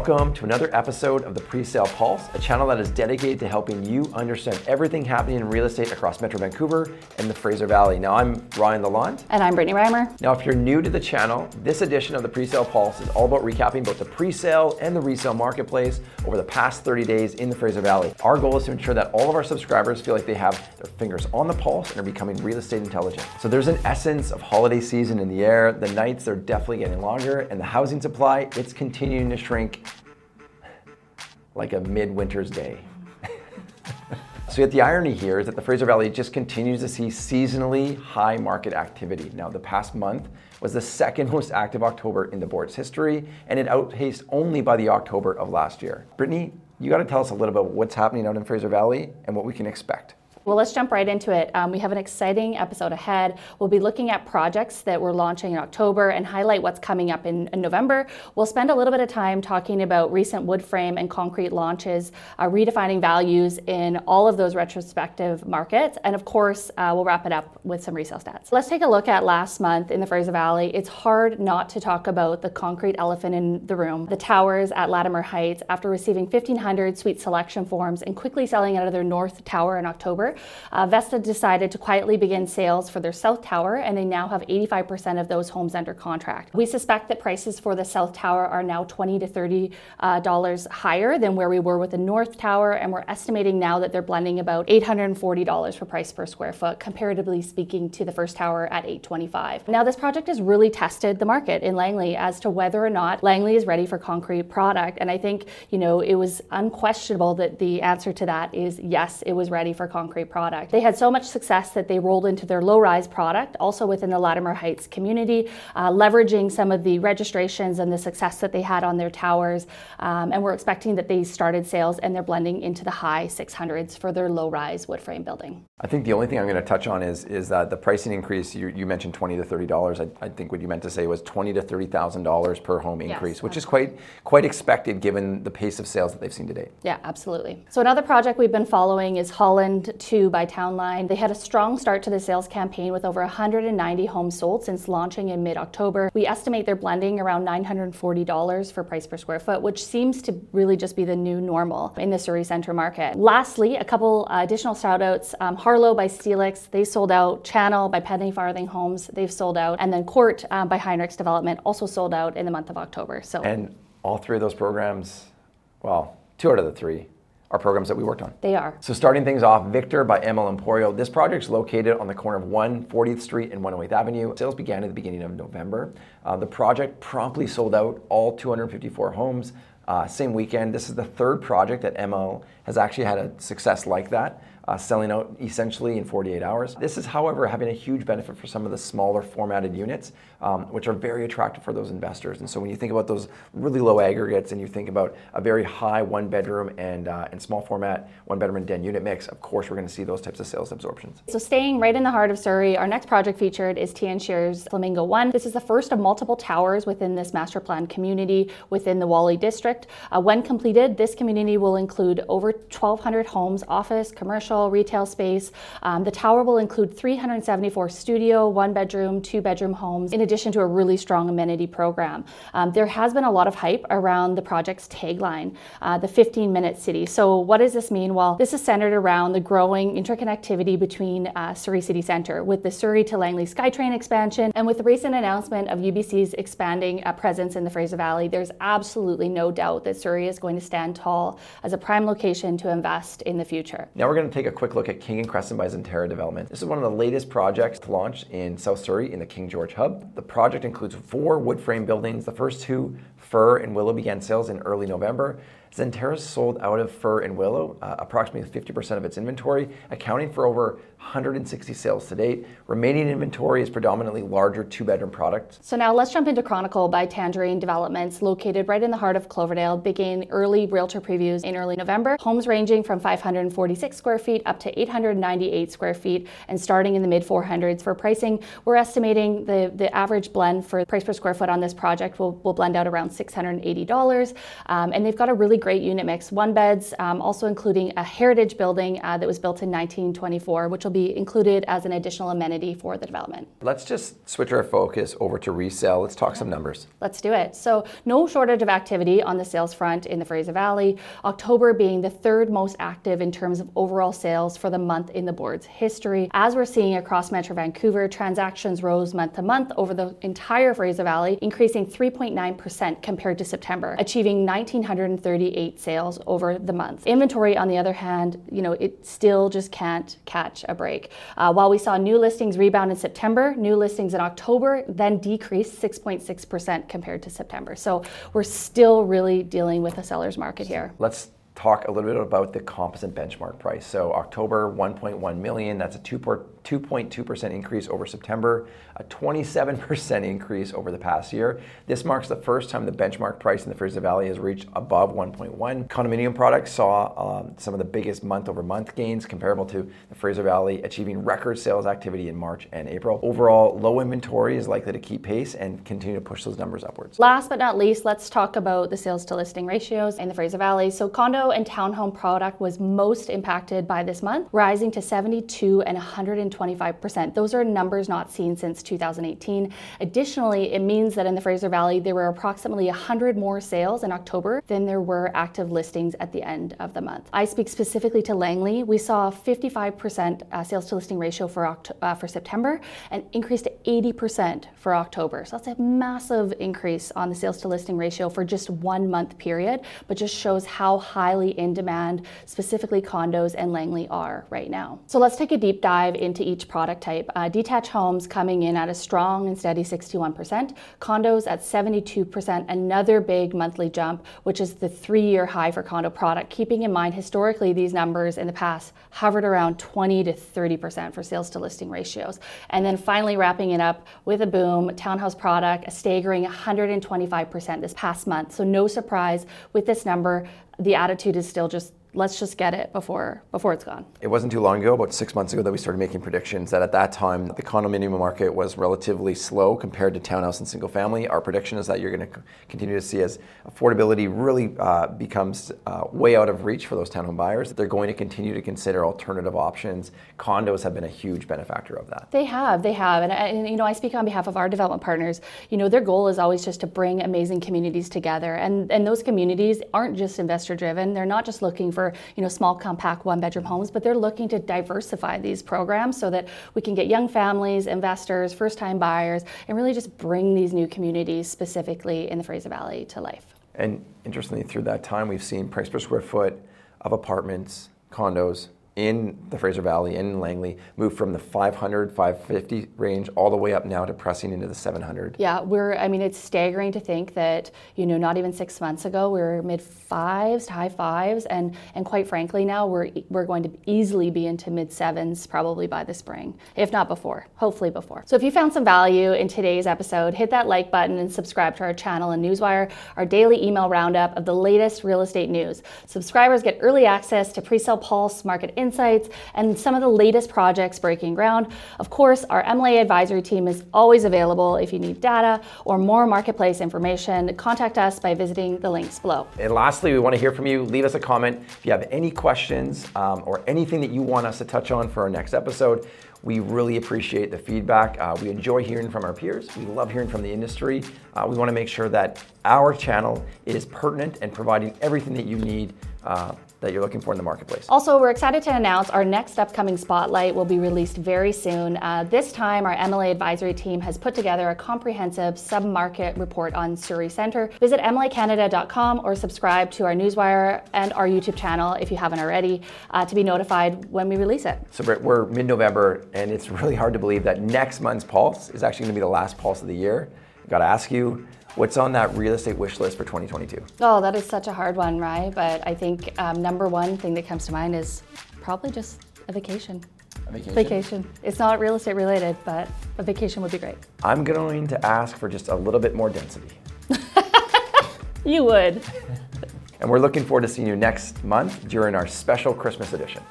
Welcome to another episode of the Presale Pulse, a channel that is dedicated to helping you understand everything happening in real estate across Metro Vancouver and the Fraser Valley. Now, I'm Ryan Lalonde. And I'm Brittany Reimer. Now, if you're new to the channel, this edition of the Presale Pulse is all about recapping both the presale and the resale marketplace over the past 30 days in the Fraser Valley. Our goal is to ensure that all of our subscribers feel like they have their fingers on the pulse and are becoming real estate intelligent. So there's an essence of holiday season in the air. The nights are definitely getting longer, and the housing supply, it's continuing to shrink like a midwinter's day. so yet the irony here is that the Fraser Valley just continues to see seasonally high market activity. Now the past month was the second most active October in the board's history, and it outpaced only by the October of last year. Brittany, you got to tell us a little bit about what's happening out in Fraser Valley and what we can expect. Well, let's jump right into it. Um, we have an exciting episode ahead. We'll be looking at projects that we're launching in October and highlight what's coming up in, in November. We'll spend a little bit of time talking about recent wood frame and concrete launches, uh, redefining values in all of those retrospective markets, and of course, uh, we'll wrap it up with some resale stats. Let's take a look at last month in the Fraser Valley. It's hard not to talk about the concrete elephant in the room, the towers at Latimer Heights, after receiving 1,500 suite selection forms and quickly selling out of their north tower in October uh, Vesta decided to quietly begin sales for their South Tower, and they now have 85% of those homes under contract. We suspect that prices for the South Tower are now 20 to 30 uh, dollars higher than where we were with the North Tower, and we're estimating now that they're blending about 840 dollars for price per square foot, comparatively speaking to the first tower at 825. Now, this project has really tested the market in Langley as to whether or not Langley is ready for concrete product, and I think you know it was unquestionable that the answer to that is yes, it was ready for concrete product. They had so much success that they rolled into their low rise product, also within the Latimer Heights community, uh, leveraging some of the registrations and the success that they had on their towers. Um, and we're expecting that they started sales and they're blending into the high 600s for their low rise wood frame building. I think the only thing I'm going to touch on is is that the pricing increase. You, you mentioned twenty to thirty dollars. I, I, think what you meant to say was twenty to thirty thousand dollars per home increase, yes, which is quite quite expected given the pace of sales that they've seen to date. Yeah, absolutely. So another project we've been following is Holland Two by Townline. They had a strong start to the sales campaign with over 190 homes sold since launching in mid-October. We estimate they're blending around $940 for price per square foot, which seems to really just be the new normal in the Surrey Centre market. Lastly, a couple uh, additional shout outs. Um, Harlow by Steelix, they sold out. Channel by Penny Farthing Homes, they've sold out. And then Court um, by Heinrichs Development also sold out in the month of October. So And all three of those programs, well, two out of the three are programs that we worked on. They are. So starting things off, Victor by ML Emporio. This project is located on the corner of 1 40th Street and 108th Avenue. Sales began at the beginning of November. Uh, the project promptly sold out all 254 homes. Uh, same weekend. This is the third project that ML has actually had a success like that uh, selling out essentially in 48 hours. This is, however, having a huge benefit for some of the smaller formatted units, um, which are very attractive for those investors. And so when you think about those really low aggregates and you think about a very high one bedroom and, uh, and small format one bedroom and den unit mix, of course, we're going to see those types of sales absorptions. So staying right in the heart of Surrey, our next project featured is Tien Sher's Flamingo 1. This is the first of multiple towers within this master plan community within the Whalley district. Uh, when completed, this community will include over 1,200 homes, office, commercial, retail space. Um, the tower will include 374 studio, one bedroom, two bedroom homes, in addition to a really strong amenity program. Um, there has been a lot of hype around the project's tagline, uh, the 15 minute city. So, what does this mean? Well, this is centered around the growing interconnectivity between uh, Surrey City Centre with the Surrey to Langley SkyTrain expansion and with the recent announcement of UBC's expanding uh, presence in the Fraser Valley. There's absolutely no doubt that Surrey is going to stand tall as a prime location to invest in the future. Now, we're going to take a quick look at King and Crescent by Zenterra Development. This is one of the latest projects to launch in South Surrey in the King George Hub. The project includes four wood frame buildings. The first two, Fir and Willow, began sales in early November. Zenterra sold out of Fir and Willow, uh, approximately 50% of its inventory, accounting for over 160 sales to date. Remaining inventory is predominantly larger two bedroom products. So now let's jump into Chronicle by Tangerine Developments, located right in the heart of Cloverdale, began early realtor previews in early November. Homes ranging from 546 square feet up to 898 square feet and starting in the mid 400s for pricing. We're estimating the, the average blend for price per square foot on this project will, will blend out around around $680. Um, and they've got a really great unit mix, one beds, um, also including a heritage building uh, that was built in 1924, which will be included as an additional amenity for the development. Let's just switch our focus over to resale. Let's talk some numbers. Let's do it. So, no shortage of activity on the sales front in the Fraser Valley, October being the third most active in terms of overall sales for the month in the board's history. As we're seeing across Metro Vancouver, transactions rose month to month over the entire Fraser Valley, increasing 3.9% compared to September, achieving 1,938 sales over the month. Inventory, on the other hand, you know, it still just can't catch a break. Uh, while we saw new listings rebound in September, new listings in October then decreased 6.6% compared to September. So we're still really dealing with a seller's market here. Let's talk a little bit about the composite benchmark price. So October 1.1 million, that's a 2.2% increase over September, a 27% increase over the past year. This marks the first time the benchmark price in the Fraser Valley has reached above 1.1. Condominium products saw um, some of the biggest month over month gains comparable to the Fraser Valley, achieving record sales activity in March and April. Overall, low inventory is likely to keep pace and continue to push those numbers upwards. Last but not least, let's talk about the sales to listing ratios in the Fraser Valley. So condo and townhome product was most impacted by this month, rising to 72 and 125%. Those are numbers not seen since 2018. Additionally, it means that in the Fraser Valley, there were approximately 100 more sales in October than there were active listings at the end of the month. I speak specifically to Langley. We saw a 55% uh, sales to listing ratio for, uh, for September and increased to 80% for October. So that's a massive increase on the sales to listing ratio for just one month period, but just shows how highly in demand, specifically condos and Langley are right now. So let's take a deep dive into each product type. Uh, detached homes coming in at a strong and steady 61%, condos at 72%, another big monthly jump, which is the three year high for condo product. Keeping in mind, historically, these numbers in the past hovered around 20 to 30% for sales to listing ratios. And then finally, wrapping it up with a boom, townhouse product, a staggering 125% this past month. So, no surprise with this number, the attitude is still just let's just get it before before it's gone. It wasn't too long ago, about six months ago, that we started making predictions that at that time the condominium market was relatively slow compared to townhouse and single family. Our prediction is that you're going to continue to see as affordability really uh, becomes uh, way out of reach for those townhome buyers. They're going to continue to consider alternative options. Condos have been a huge benefactor of that. They have, they have, and, and you know I speak on behalf of our development partners. You know their goal is always just to bring amazing communities together, and and those communities aren't just investor driven. They're not just looking for for you know small compact one bedroom homes but they're looking to diversify these programs so that we can get young families investors first time buyers and really just bring these new communities specifically in the fraser valley to life. And interestingly through that time we've seen price per square foot of apartments condos in the Fraser Valley in Langley moved from the 500, 550 range all the way up now to pressing into the 700. Yeah, we're, I mean, it's staggering to think that, you know, not even six months ago, we were mid fives to high fives. And, and quite frankly, now we're, we're going to easily be into mid sevens probably by the spring, if not before, hopefully before. So if you found some value in today's episode, hit that like button and subscribe to our channel and Newswire, our daily email roundup of the latest real estate news. Subscribers get early access to pre-sale pulse, market insights, and some of the latest projects breaking ground. Of course, our MLA advisory team is always available if you need data or more marketplace information. Contact us by visiting the links below. And lastly, we want to hear from you. Leave us a comment if you have any questions um, or anything that you want us to touch on for our next episode. We really appreciate the feedback. Uh, we enjoy hearing from our peers. We love hearing from the industry. Uh, we want to make sure that our channel is pertinent and providing everything that you need uh, that you're looking for in the marketplace. Also, we're excited to announce our next upcoming spotlight will be released very soon. Uh, this time, our MLA advisory team has put together a comprehensive sub-market report on Surrey Centre. Visit mlacanada.com or subscribe to our newswire and our YouTube channel if you haven't already uh, to be notified when we release it. So, Britt, we're mid-November, and it's really hard to believe that next month's pulse is actually going to be the last pulse of the year. Got to ask you, What's on that real estate wish list for 2022? Oh, that is such a hard one, Rye. But I think um, number one thing that comes to mind is probably just a vacation. A vacation? Vacation. It's not real estate related, but a vacation would be great. I'm going to ask for just a little bit more density. you would. and we're looking forward to seeing you next month during our special Christmas edition.